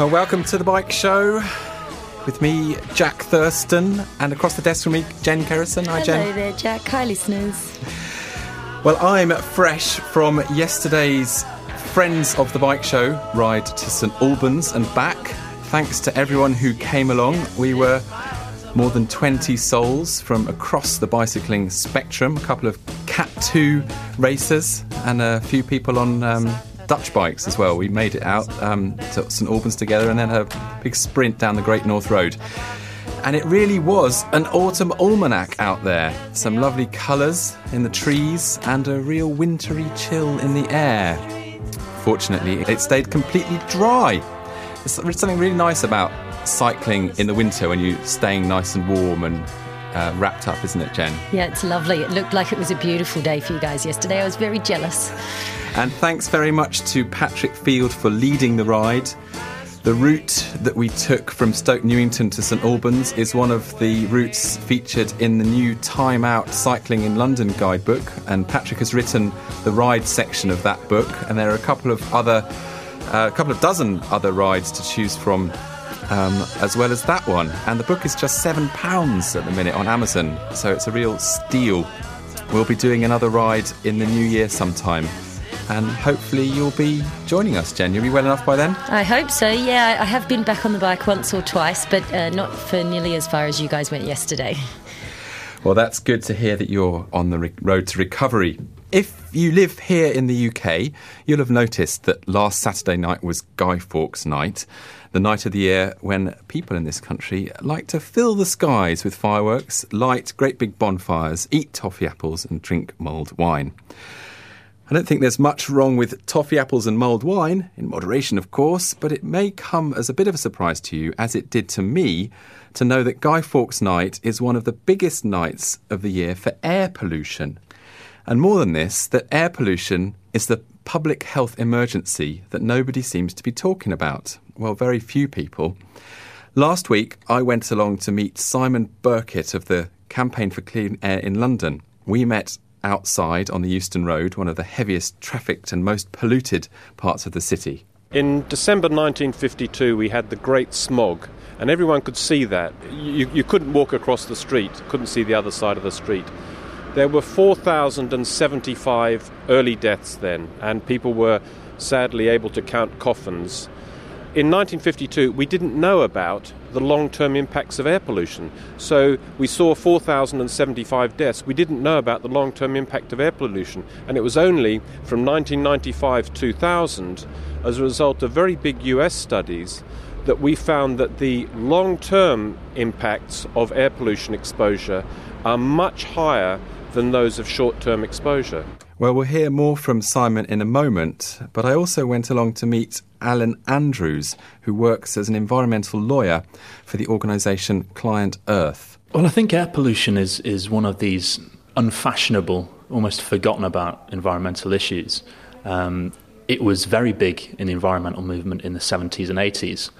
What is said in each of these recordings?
Well, welcome to the Bike Show with me, Jack Thurston, and across the desk from me, Jen Kerrison. Hi, Hello Jen. there, Jack. Hi, listeners. Well, I'm fresh from yesterday's Friends of the Bike Show ride to St Albans and back. Thanks to everyone who came along. We were more than 20 souls from across the bicycling spectrum, a couple of Cat 2 racers, and a few people on um, Dutch bikes as well. We made it out um, to St Albans together and then a big sprint down the Great North Road. And it really was an autumn almanac out there. Some lovely colours in the trees and a real wintry chill in the air. Fortunately, it stayed completely dry. There's something really nice about cycling in the winter when you're staying nice and warm and uh, wrapped up, isn't it, Jen? Yeah, it's lovely. It looked like it was a beautiful day for you guys yesterday. I was very jealous. And thanks very much to Patrick Field for leading the ride. The route that we took from Stoke Newington to St Albans is one of the routes featured in the new Time Out Cycling in London guidebook, and Patrick has written the ride section of that book. And there are a couple of other, uh, a couple of dozen other rides to choose from, um, as well as that one. And the book is just seven pounds at the minute on Amazon, so it's a real steal. We'll be doing another ride in the new year sometime. And hopefully you'll be joining us, Jen. You'll be well enough by then. I hope so. Yeah, I have been back on the bike once or twice, but uh, not for nearly as far as you guys went yesterday. Well, that's good to hear that you're on the re- road to recovery. If you live here in the UK, you'll have noticed that last Saturday night was Guy Fawkes night, the night of the year when people in this country like to fill the skies with fireworks, light great big bonfires, eat toffee apples, and drink mulled wine. I don't think there's much wrong with toffee apples and mulled wine, in moderation, of course, but it may come as a bit of a surprise to you, as it did to me, to know that Guy Fawkes Night is one of the biggest nights of the year for air pollution. And more than this, that air pollution is the public health emergency that nobody seems to be talking about. Well, very few people. Last week, I went along to meet Simon Birkett of the Campaign for Clean Air in London. We met outside on the Euston Road, one of the heaviest trafficked and most polluted parts of the city. In December 1952, we had the Great Smog, and everyone could see that. You, you couldn't walk across the street, couldn't see the other side of the street. There were 4,075 early deaths then, and people were sadly able to count coffins. In 1952, we didn't know about the long term impacts of air pollution. So we saw 4,075 deaths. We didn't know about the long term impact of air pollution. And it was only from 1995 2000, as a result of very big US studies, that we found that the long term impacts of air pollution exposure are much higher than those of short term exposure. Well, we'll hear more from Simon in a moment, but I also went along to meet Alan Andrews, who works as an environmental lawyer for the organisation Client Earth. Well, I think air pollution is, is one of these unfashionable, almost forgotten about environmental issues. Um, it was very big in the environmental movement in the 70s and 80s,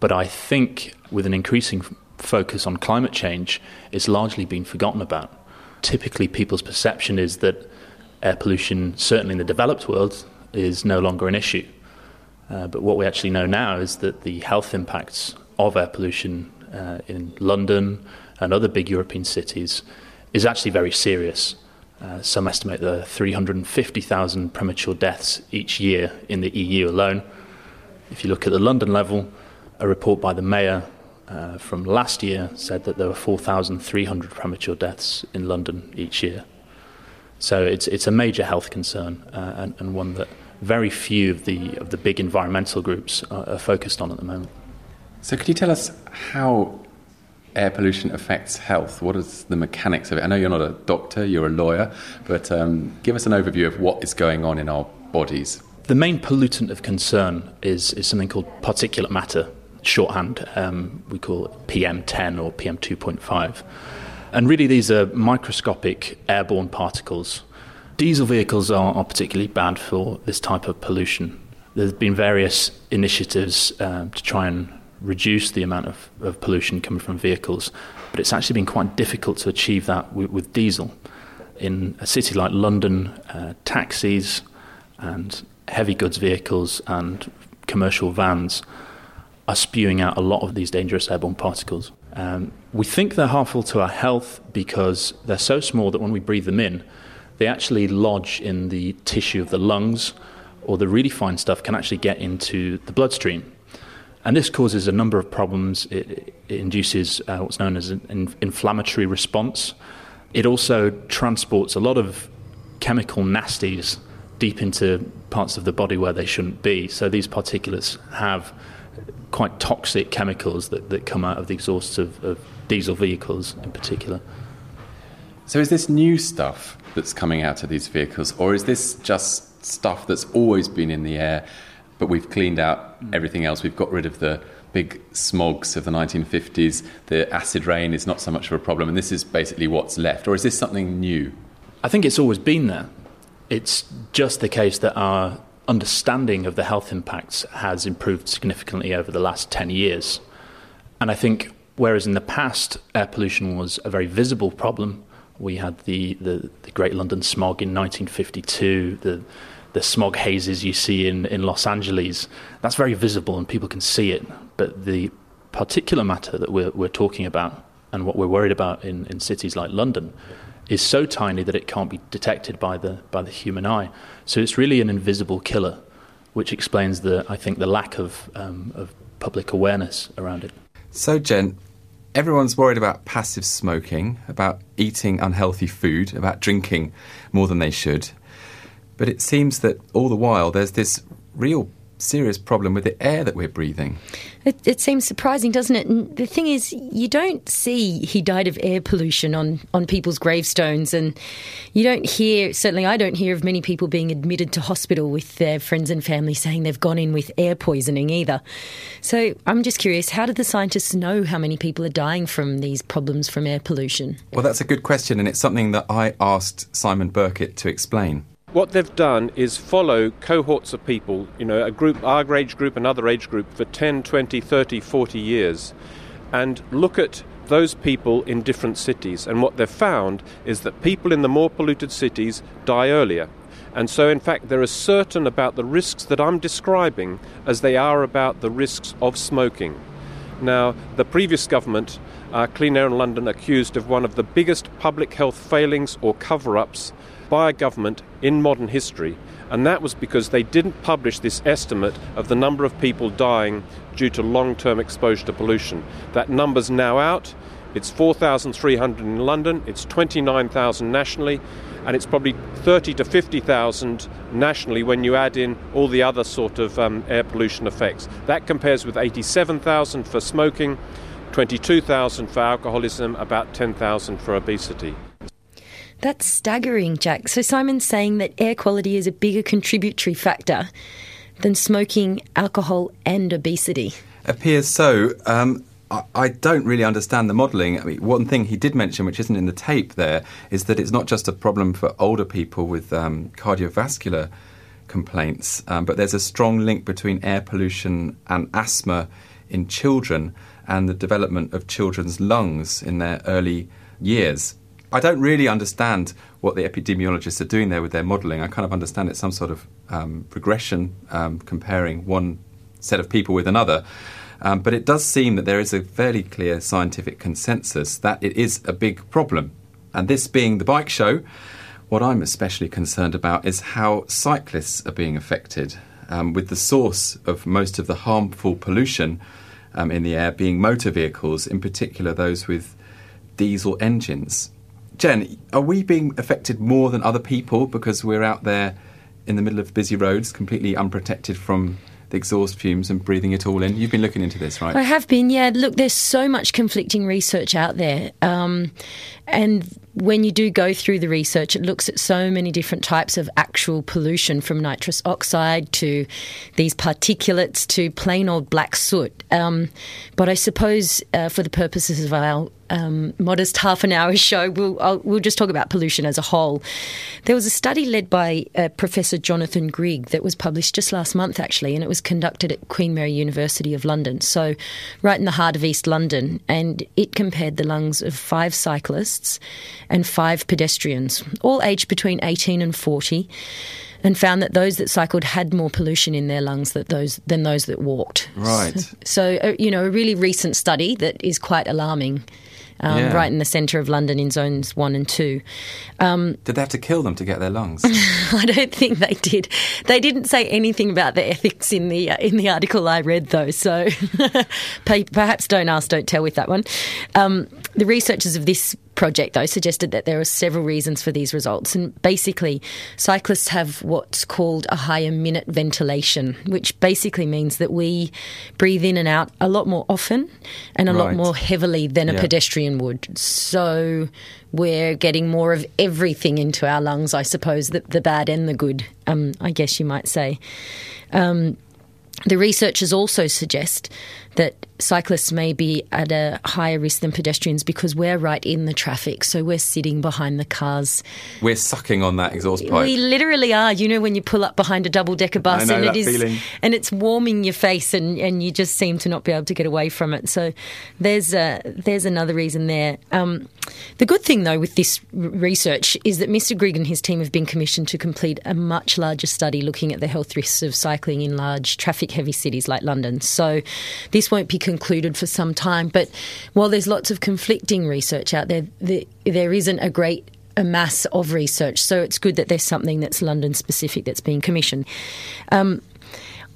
but I think with an increasing focus on climate change, it's largely been forgotten about. Typically, people's perception is that air pollution, certainly in the developed world, is no longer an issue. Uh, but what we actually know now is that the health impacts of air pollution uh, in London and other big European cities is actually very serious. Uh, some estimate there are 350,000 premature deaths each year in the EU alone. If you look at the London level, a report by the mayor uh, from last year said that there were 4,300 premature deaths in London each year. So it's, it's a major health concern uh, and, and one that very few of the, of the big environmental groups are, are focused on at the moment. So, could you tell us how air pollution affects health? What is the mechanics of it? I know you're not a doctor, you're a lawyer, but um, give us an overview of what is going on in our bodies. The main pollutant of concern is, is something called particulate matter, shorthand. Um, we call it PM10 or PM2.5. And really, these are microscopic airborne particles. Diesel vehicles are, are particularly bad for this type of pollution. There's been various initiatives um, to try and reduce the amount of, of pollution coming from vehicles, but it's actually been quite difficult to achieve that with, with diesel. In a city like London, uh, taxis and heavy goods vehicles and commercial vans are spewing out a lot of these dangerous airborne particles. Um, we think they're harmful to our health because they're so small that when we breathe them in, they actually lodge in the tissue of the lungs, or the really fine stuff can actually get into the bloodstream. And this causes a number of problems. It, it induces uh, what's known as an in- inflammatory response. It also transports a lot of chemical nasties deep into parts of the body where they shouldn't be. So these particulates have quite toxic chemicals that, that come out of the exhausts of, of diesel vehicles in particular. So, is this new stuff that's coming out of these vehicles, or is this just stuff that's always been in the air, but we've cleaned out everything else? We've got rid of the big smogs of the 1950s, the acid rain is not so much of a problem, and this is basically what's left, or is this something new? I think it's always been there. It's just the case that our understanding of the health impacts has improved significantly over the last 10 years. And I think whereas in the past air pollution was a very visible problem, we had the, the, the Great London smog in 1952, the, the smog hazes you see in, in Los Angeles. That's very visible and people can see it. But the particular matter that we're, we're talking about and what we're worried about in, in cities like London is so tiny that it can't be detected by the, by the human eye. So it's really an invisible killer, which explains the, I think, the lack of, um, of public awareness around it. So, Jen, everyone's worried about passive smoking, about eating unhealthy food, about drinking more than they should. But it seems that all the while there's this real serious problem with the air that we're breathing. It, it, seems surprising, doesn't it? And the thing is, you don't see he died of air pollution on, on people's gravestones, and you don't hear, certainly I don't hear of many people being admitted to hospital with their friends and family saying they've gone in with air poisoning either. So I'm just curious, how did the scientists know how many people are dying from these problems from air pollution? Well, that's a good question, and it's something that I asked Simon Birkett to explain what they've done is follow cohorts of people, you know, a group, our age group, another age group, for 10, 20, 30, 40 years, and look at those people in different cities. And what they've found is that people in the more polluted cities die earlier. And so, in fact, they're as certain about the risks that I'm describing as they are about the risks of smoking. Now, the previous government, uh, Clean Air in London, accused of one of the biggest public health failings or cover ups by a government in modern history, and that was because they didn't publish this estimate of the number of people dying due to long term exposure to pollution. That number's now out. It's 4,300 in London, it's 29,000 nationally, and it's probably 30 to 50,000 nationally when you add in all the other sort of um, air pollution effects. That compares with 87,000 for smoking, 22,000 for alcoholism, about 10,000 for obesity. That's staggering, Jack. So Simon's saying that air quality is a bigger contributory factor than smoking, alcohol, and obesity. Appears so. Um, I, don't really understand the modelling. I mean, one thing he did mention, which isn't in the tape there, is that it's not just a problem for older people with um, cardiovascular complaints, um, but there's a strong link between air pollution and asthma in children and the development of children's lungs in their early years. I don't really understand what the epidemiologists are doing there with their modelling. I kind of understand it's some sort of um, regression um, comparing one set of people with another. Um, but it does seem that there is a fairly clear scientific consensus that it is a big problem. And this being the bike show, what I'm especially concerned about is how cyclists are being affected, um, with the source of most of the harmful pollution um, in the air being motor vehicles, in particular those with diesel engines. Jen, are we being affected more than other people because we're out there in the middle of busy roads, completely unprotected from the exhaust fumes and breathing it all in. You've been looking into this, right? I have been, yeah. Look, there's so much conflicting research out there. Um, and when you do go through the research, it looks at so many different types of actual pollution from nitrous oxide to these particulates to plain old black soot. Um, but I suppose uh, for the purposes of our um, modest half an hour show, we'll, I'll, we'll just talk about pollution as a whole. There was a study led by uh, Professor Jonathan Grigg that was published just last month, actually, and it was conducted at Queen Mary University of London, so right in the heart of East London. And it compared the lungs of five cyclists and five pedestrians, all aged between 18 and 40 and found that those that cycled had more pollution in their lungs that those, than those that walked. Right. So, so uh, you know, a really recent study that is quite alarming. Um, Yeah. Right in the centre of London in zones one and two. Did they have to kill them to get their lungs? I don't think they did. They didn't say anything about the ethics in the uh, in the article I read, though. So perhaps don't ask, don't tell with that one. Um, the researchers of this project, though, suggested that there are several reasons for these results, and basically, cyclists have what's called a higher minute ventilation, which basically means that we breathe in and out a lot more often and a lot more heavily than a Yeah. pedestrian would. So we're getting more of everything into our lungs, I suppose, the, the bad and the good, um, I guess you might say. Um, the researchers also suggest that cyclists may be at a higher risk than pedestrians because we're right in the traffic, so we're sitting behind the cars. We're sucking on that exhaust pipe. We literally are. You know when you pull up behind a double decker bus and it is feeling. and it's warming your face and, and you just seem to not be able to get away from it. So there's a, there's another reason there. Um, the good thing though with this research is that Mr. Grigg and his team have been commissioned to complete a much larger study looking at the health risks of cycling in large traffic heavy cities like London. So this won't be concluded for some time. But while there's lots of conflicting research out there, there, there isn't a great a mass of research. So it's good that there's something that's London specific that's being commissioned. Um,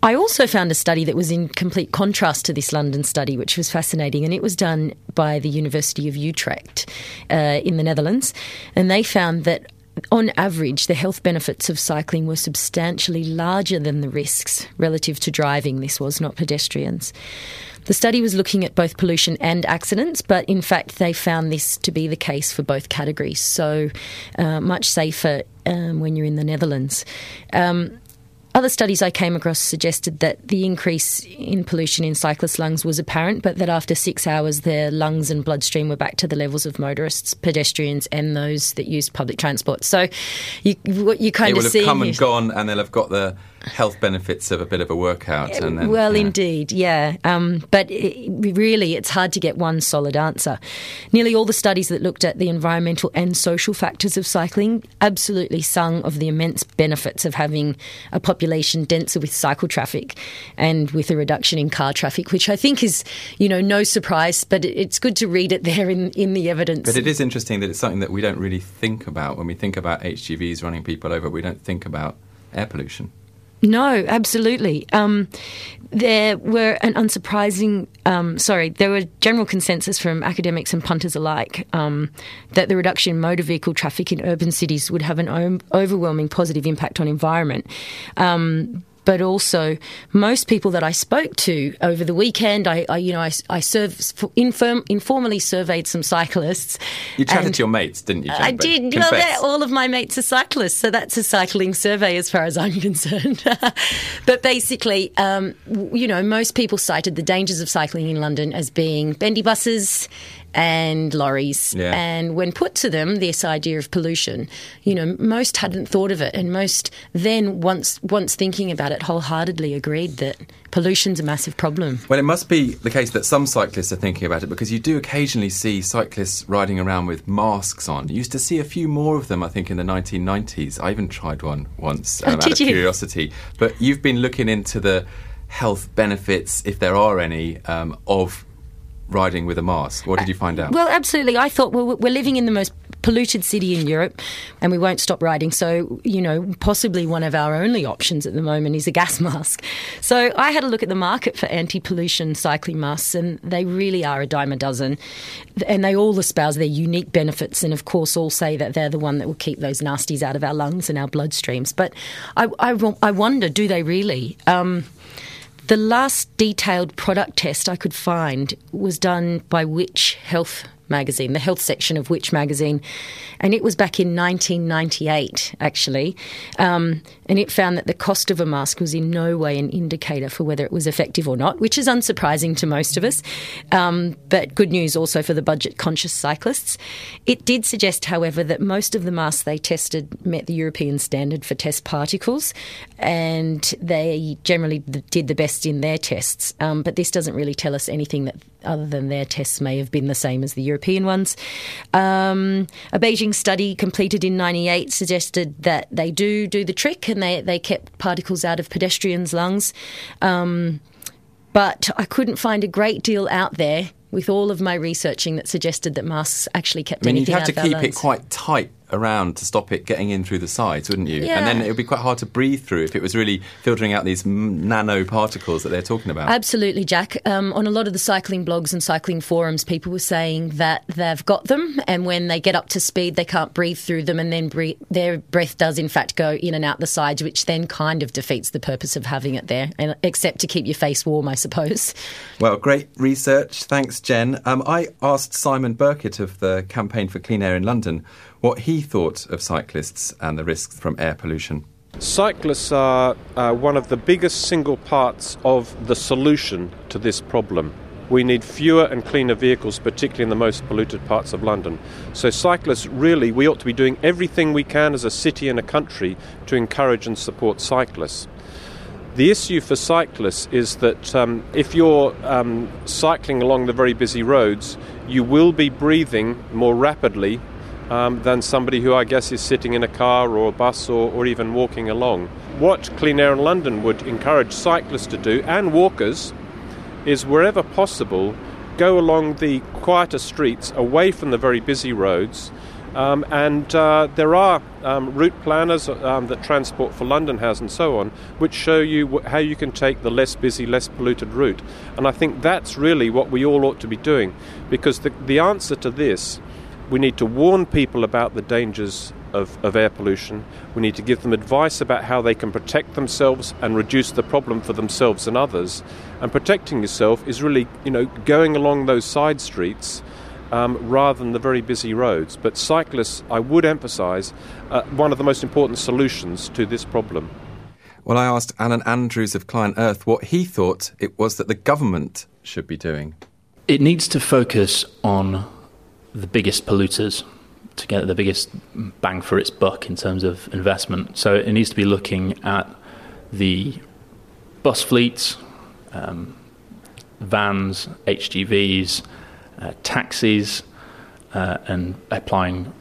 I also found a study that was in complete contrast to this London study, which was fascinating, and it was done by the University of Utrecht uh, in the Netherlands, and they found that. On average, the health benefits of cycling were substantially larger than the risks relative to driving. This was not pedestrians. The study was looking at both pollution and accidents, but in fact, they found this to be the case for both categories. So, uh, much safer um, when you're in the Netherlands. Um, other studies I came across suggested that the increase in pollution in cyclist lungs was apparent, but that after six hours, their lungs and bloodstream were back to the levels of motorists, pedestrians, and those that used public transport. So, you what you kind It will have come and gone, and they'll have got the health benefits of a bit of a workout. And then, well, yeah. indeed, yeah. Um, but it, really, it's hard to get one solid answer. Nearly all the studies that looked at the environmental and social factors of cycling absolutely sung of the immense benefits of having a population denser with cycle traffic and with a reduction in car traffic, which I think is, you know, no surprise, but it's good to read it there in, in the evidence. But it is interesting that it's something that we don't really think about when we think about HGVs running people over. We don't think about air pollution. No, absolutely. Um, there were an unsurprising, um, sorry, there were general consensus from academics and punters alike um, that the reduction in motor vehicle traffic in urban cities would have an o- overwhelming positive impact on environment. But also, most people that I spoke to over the weekend, I, I you know, I, I serve, inform, informally surveyed some cyclists. You chatted to your mates, didn't you? Jane? I did. Well, confess. they're- all of my mates are cyclists, so that's a cycling survey as far as I'm concerned. but basically, um, you know, most people cited the dangers of cycling in London as being bendy buses and lorries. Yeah. And when put to them this idea of pollution, you know, most hadn't thought of it, and most then, once once thinking about it, wholeheartedly agreed that pollution's a massive problem. Well, it must be the case that some cyclists are thinking about it because you do occasionally see cyclists riding around with masks on. You used to see a few more of them, I think, in the 1990s. I even tried one once Oh, um, out of you? curiosity. But you've been looking into the health benefits, if there are any, um, of riding with a mask. What did you find out? Well, absolutely. I thought, well, we're living in the most polluted city in Europe and we won't stop riding. So, you know, possibly one of our only options at the moment is a gas mask. So I had a look at the market for anti pollution cycling masks and they really are a dime a dozen. And they all espouse their unique benefits and, of course, all say that they're the one that will keep those nasties out of our lungs and our bloodstreams. But I, I, I wonder, do they really? Um, The last detailed product test I could find was done by Which Health magazine, the health section of Which magazine, and it was back in 1998 actually, um, and it found that the cost of a mask was in no way an indicator for whether it was effective or not, which is unsurprising to most of us, um, but good news also for the budget-conscious cyclists. It did suggest, however, that most of the masks they tested met the European standard for test particles, and they generally did the best in their tests. Um, but this doesn't really tell us anything that other than their tests may have been the same as the European ones. Um, a Beijing study completed in 98 suggested that they do do the trick and they, they kept particles out of pedestrians' lungs. Um, but I couldn't find a great deal out there with all of my researching that suggested that masks actually kept I mean, you'd have to keep lungs. it quite tight around to stop it getting in through the sides, wouldn't you? Yeah. And then it would be quite hard to breathe through if it was really filtering out these m- nano particles that they're talking about. Absolutely, Jack. Um, on a lot of the cycling blogs and cycling forums, people were saying that they've got them, and when they get up to speed, they can't breathe through them, and then breathe, their breath does, in fact, go in and out the sides, which then kind of defeats the purpose of having it there, and, except to keep your face warm, I suppose. Well, great research. Thanks, Jen. Um, I asked Simon Birkett of the Campaign for Clean Air in London what he thought of cyclists and the risks from air pollution. Cyclists are uh, one of the biggest single parts of the solution to this problem. We need fewer and cleaner vehicles, particularly in the most polluted parts of London. So, cyclists really, we ought to be doing everything we can as a city and a country to encourage and support cyclists. The issue for cyclists is that um, if you're um, cycling along the very busy roads, you will be breathing more rapidly um, than somebody who I guess is sitting in a car or a bus or, or even walking along. What Clean Air in London would encourage cyclists to do and walkers is wherever possible go along the quieter streets away from the very busy roads. Um, and uh, there are um, route planners um, that Transport for London has and so on, which show you how you can take the less busy, less polluted route. And I think that's really what we all ought to be doing, because the, the answer to this we need to warn people about the dangers of, of air pollution. We need to give them advice about how they can protect themselves and reduce the problem for themselves and others. And protecting yourself is really, you know, going along those side streets um, rather than the very busy roads. But cyclists, I would emphasise, uh, one of the most important solutions to this problem. Well, I asked Alan Andrews of Client Earth what he thought it was that the government should be doing. It needs to focus on the biggest polluters to get the biggest bang for its buck in terms of investment. So it needs to be looking at the bus fleets, um, vans, HGVs, uh, taxis, uh, and applying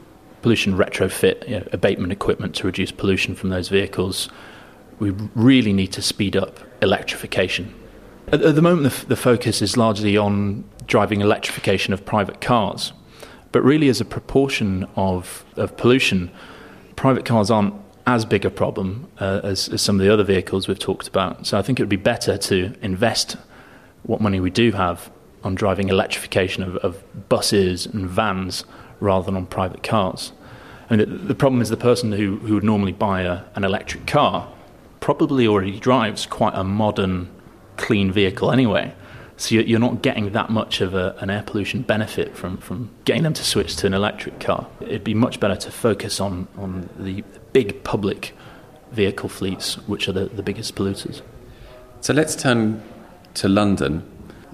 pollution retrofit you know, abatement equipment to reduce pollution from those vehicles. We really need to speed up electrification. At, at the moment, the, f- the focus is largely on driving electrification of private cars. But really, as a proportion of, of pollution, private cars aren't as big a problem uh, as, as some of the other vehicles we've talked about. So I think it would be better to invest what money we do have on driving electrification of, of buses and vans rather than on private cars. I mean, the, the problem is the person who, who would normally buy a, an electric car probably already drives quite a modern, clean vehicle anyway. So you're, not getting that much of a, an air pollution benefit from, from getting them to switch to an electric car. It'd be much better to focus on, on the big public vehicle fleets, which are the, the biggest polluters. So let's turn to London.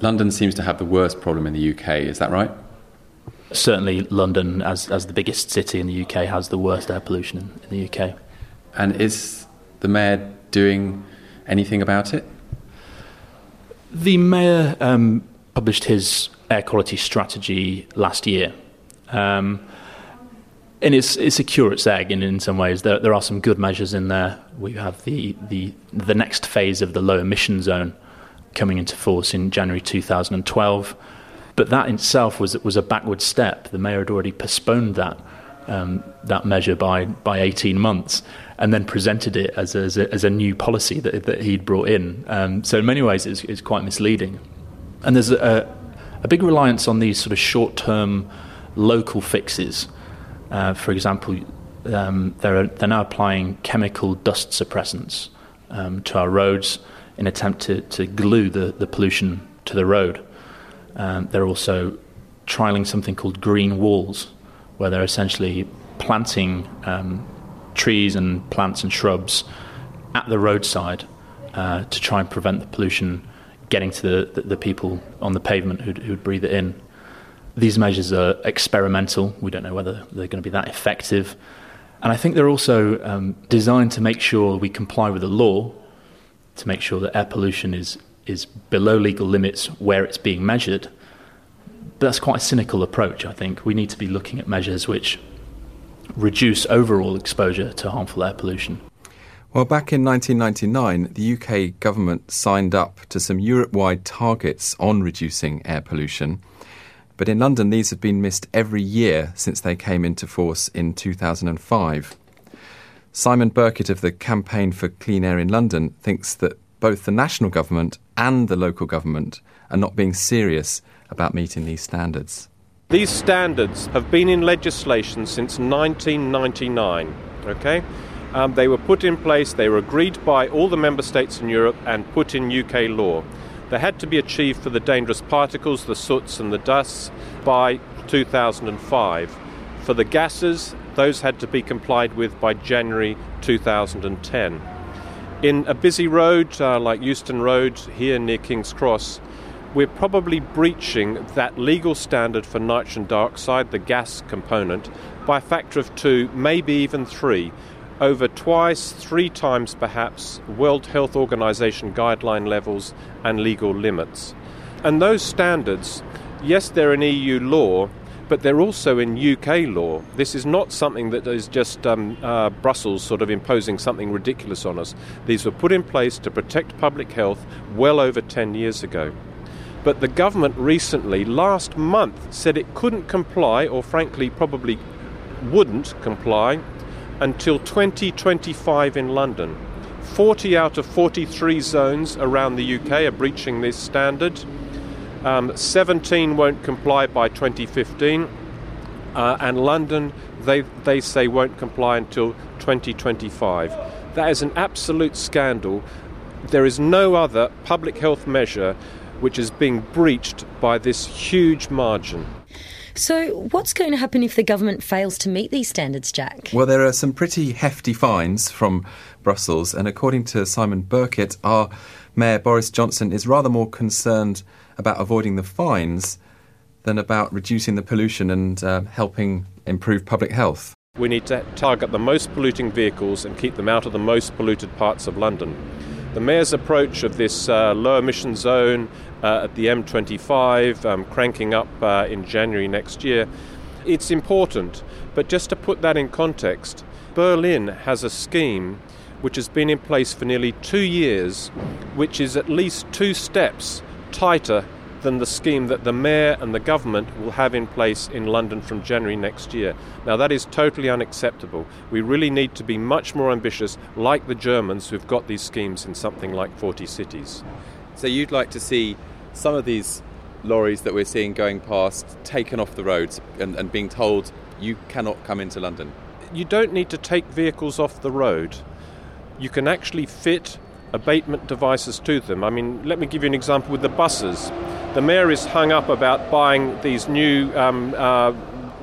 London seems to have the worst problem in the UK, is that right? Certainly, London, as, as the biggest city in the UK, has the worst air pollution in, in the UK. And is the mayor doing anything about it? The mayor um, published his air quality strategy last year. Um, and it's, it's a curate's egg in, in some ways. There, there are some good measures in there. We have the, the, the next phase of the low emission zone coming into force in January 2012. But that in itself was, was a backward step. The mayor had already postponed that, um, that measure by, by 18 months and then presented it as a, as a, as a new policy that, that he'd brought in. Um, so, in many ways, it's, it's quite misleading. And there's a, a big reliance on these sort of short term local fixes. Uh, for example, um, they're, they're now applying chemical dust suppressants um, to our roads in attempt to, to glue the, the pollution to the road. Um, they're also trialing something called green walls, where they're essentially planting um, trees and plants and shrubs at the roadside uh, to try and prevent the pollution getting to the, the, the people on the pavement who'd, who'd, breathe it in. These measures are experimental. We don't know whether they're going to be that effective. And I think they're also um, designed to make sure we comply with the law, to make sure that air pollution is, is below legal limits where it's being measured. But that's quite a cynical approach, I think. We need to be looking at measures which reduce overall exposure to harmful air pollution. Well, back in 1999, the UK government signed up to some Europe wide targets on reducing air pollution. But in London, these have been missed every year since they came into force in 2005. Simon Birkett of the Campaign for Clean Air in London thinks that both the national government and the local government are not being serious about meeting these standards. These standards have been in legislation since 1999, okay? Um, they were put in place, they were agreed by all the member states in Europe and put in UK law. They had to be achieved for the dangerous particles, the soots, and the dusts by 2005. For the gases, those had to be complied with by January 2010. In a busy road uh, like Euston Road here near King's Cross, we're probably breaching that legal standard for nitrogen dioxide, the gas component, by a factor of two, maybe even three, over twice, three times perhaps, World Health Organization guideline levels and legal limits. And those standards, yes, they're in EU law, but they're also in UK law. This is not something that is just um, uh, Brussels sort of imposing something ridiculous on us. These were put in place to protect public health well over 10 years ago. But the government recently, last month, said it couldn't comply, or frankly, probably wouldn't comply until 2025 in London. 40 out of 43 zones around the UK are breaching this standard. Um, 17 won't comply by 2015, uh, and London, they, they say, won't comply until 2025. That is an absolute scandal. There is no other public health measure which is being breached by this huge margin. So, what's going to happen if the government fails to meet these standards, Jack? Well, there are some pretty hefty fines from Brussels, and according to Simon Birkett, our Mayor Boris Johnson is rather more concerned about avoiding the fines than about reducing the pollution and uh, helping improve public health. We need to target the most polluting vehicles and keep them out of the most polluted parts of London. The Mayor's approach of this uh, low emission zone uh, at the M25, um, cranking up uh, in January next year. It's important, but just to put that in context, Berlin has a scheme which has been in place for nearly two years, which is at least two steps tighter than the scheme that the mayor and the government will have in place in London from January next year. Now, that is totally unacceptable. We really need to be much more ambitious, like the Germans who've got these schemes in something like 40 cities. So, you'd like to see some of these lorries that we're seeing going past taken off the roads and, and being told you cannot come into London? You don't need to take vehicles off the road. You can actually fit abatement devices to them. I mean, let me give you an example with the buses. The mayor is hung up about buying these new um, uh,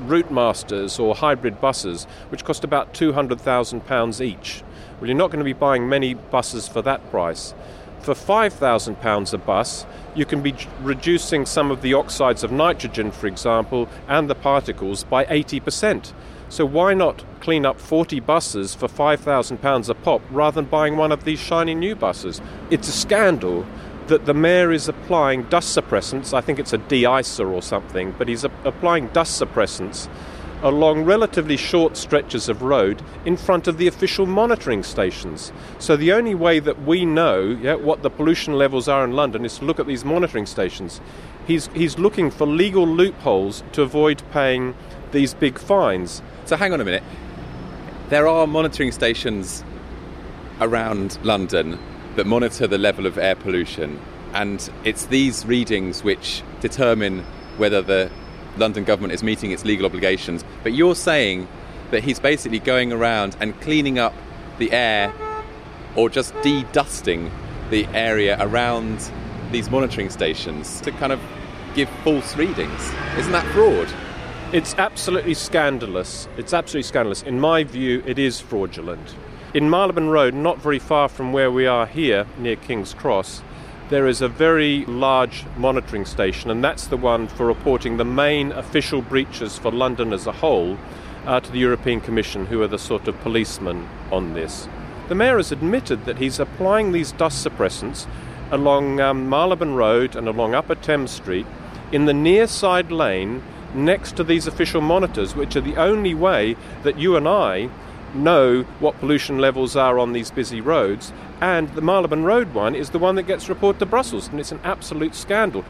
route masters or hybrid buses, which cost about £200,000 each. Well, you're not going to be buying many buses for that price. For £5,000 a bus, you can be reducing some of the oxides of nitrogen, for example, and the particles by 80%. So why not clean up 40 buses for £5,000 a pop rather than buying one of these shiny new buses? It's a scandal that the mayor is applying dust suppressants, I think it's a de-icer or something, but he's a- applying dust suppressants along relatively short stretches of road in front of the official monitoring stations. So the only way that we know yeah, what the pollution levels are in London is to look at these monitoring stations. He's, he's looking for legal loopholes to avoid paying these big fines. So hang on a minute. There are monitoring stations around London that monitor the level of air pollution, and it's these readings which determine whether the London government is meeting its legal obligations. But you're saying that he's basically going around and cleaning up the air or just de-dusting the area around these monitoring stations to kind of give false readings. Isn't that fraud? It's absolutely scandalous. It's absolutely scandalous. In my view, it is fraudulent. In Marylebone Road, not very far from where we are here, near King's Cross, there is a very large monitoring station, and that's the one for reporting the main official breaches for London as a whole uh, to the European Commission, who are the sort of policemen on this. The mayor has admitted that he's applying these dust suppressants along um, Marylebone Road and along Upper Thames Street in the near side lane next to these official monitors, which are the only way that you and I know what pollution levels are on these busy roads. And the Marylebone Road one is the one that gets reported to Brussels, and it's an absolute scandal.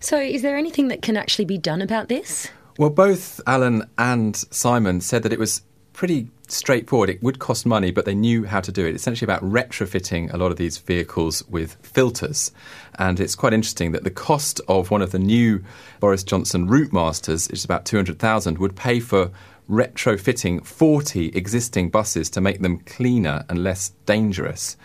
So, is there anything that can actually be done about this? Well, both Alan and Simon said that it was pretty straightforward. It would cost money, but they knew how to do it. It's essentially about retrofitting a lot of these vehicles with filters. And it's quite interesting that the cost of one of the new Boris Johnson Route Masters, which is about 200,000, would pay for retrofitting 40 existing buses to make them cleaner and less dangerous.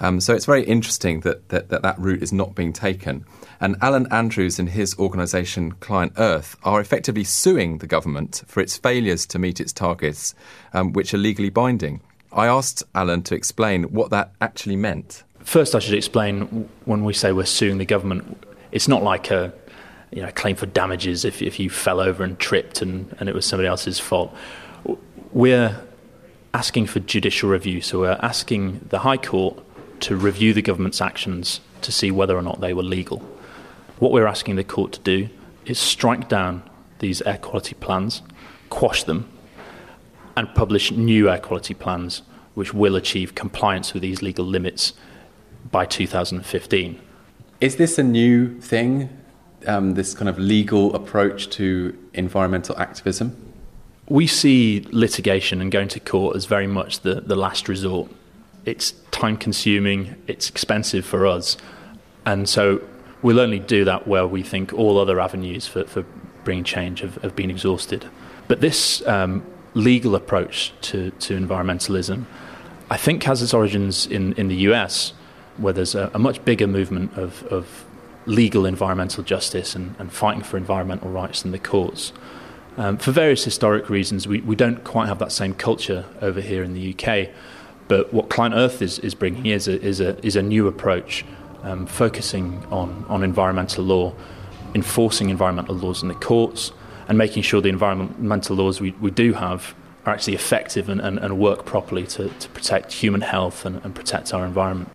Um, so it's very interesting that, that, that that route is not being taken. And Alan Andrews and his organisation Client Earth are effectively suing the government for its failures to meet its targets, um, which are legally binding. I asked Alan to explain what that actually meant. First, I should explain when we say we're suing the government, it's not like a you know, claim for damages if, if you fell over and tripped and, and it was somebody else's fault. We're asking for judicial review, so we're asking the High Court to review the government's actions to see whether or not they were legal. What we're asking the court to do is strike down these air quality plans, quash them, and publish new air quality plans which will achieve compliance with these legal limits by 2015. Is this a new thing, um, this kind of legal approach to environmental activism? We see litigation and going to court as very much the, the last resort it's time consuming, it's expensive for us. And so we'll only do that where we think all other avenues for, for bringing change have, have been exhausted. But this um, legal approach to, to environmentalism, I think, has its origins in, in the US, where there's a, a much bigger movement of, of legal environmental justice and, and, fighting for environmental rights in the courts. Um, for various historic reasons, we, we don't quite have that same culture over here in the UK. But what Client Earth is, is bringing is a, is, a, is a new approach, um, focusing on, on environmental law, enforcing environmental laws in the courts, and making sure the environmental laws we, we do have are actually effective and, and, and work properly to, to protect human health and, and protect our environment.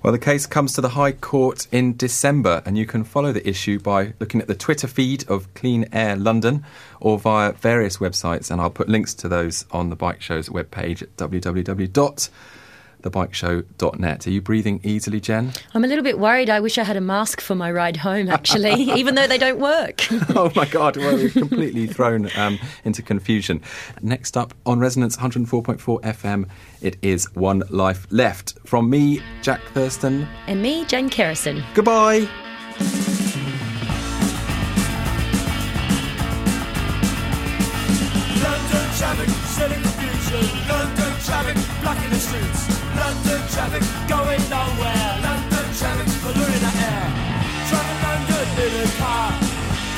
Well, the case comes to the High Court in December, and you can follow the issue by looking at the Twitter feed of Clean Air London or via various websites, and I'll put links to those on the Bike Show's webpage at www thebikeshow.net. Are you breathing easily, Jen? I'm a little bit worried. I wish I had a mask for my ride home, actually, even though they don't work. oh, my God. Well, we're completely thrown um, into confusion. Next up on Resonance 104.4 FM, it is One Life Left. From me, Jack Thurston. And me, Jen Kerrison. Goodbye. London traffic, still in confusion. London traffic, blocking the streets. London traffic going nowhere. London traffic polluting the air. Travel London in a car.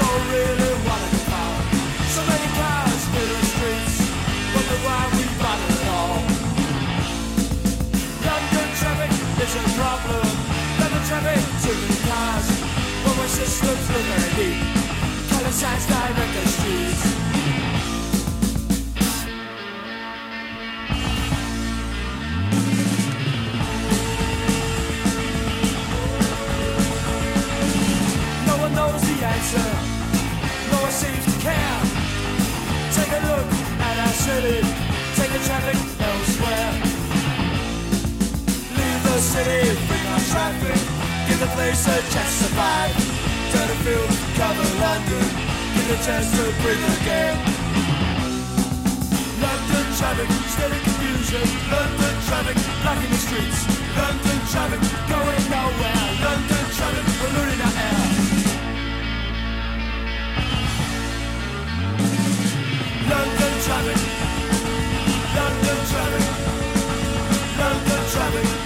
Don't really want a car. So many cars in the streets. Wonder why we bother at all. London traffic is a problem. London traffic, too many cars. But my systems look very neat. Color signs direct the streets. Answer. No one seems to care. Take a look at our city. Take the traffic elsewhere. Leave the city, bring our traffic. Give the place a chance to survive. Turn the field, cover London. Give a chance to breathe again. London traffic, in confusion. London traffic, blocking the streets. London traffic, going nowhere. London traffic, polluting our London traffic. London traffic. London traffic.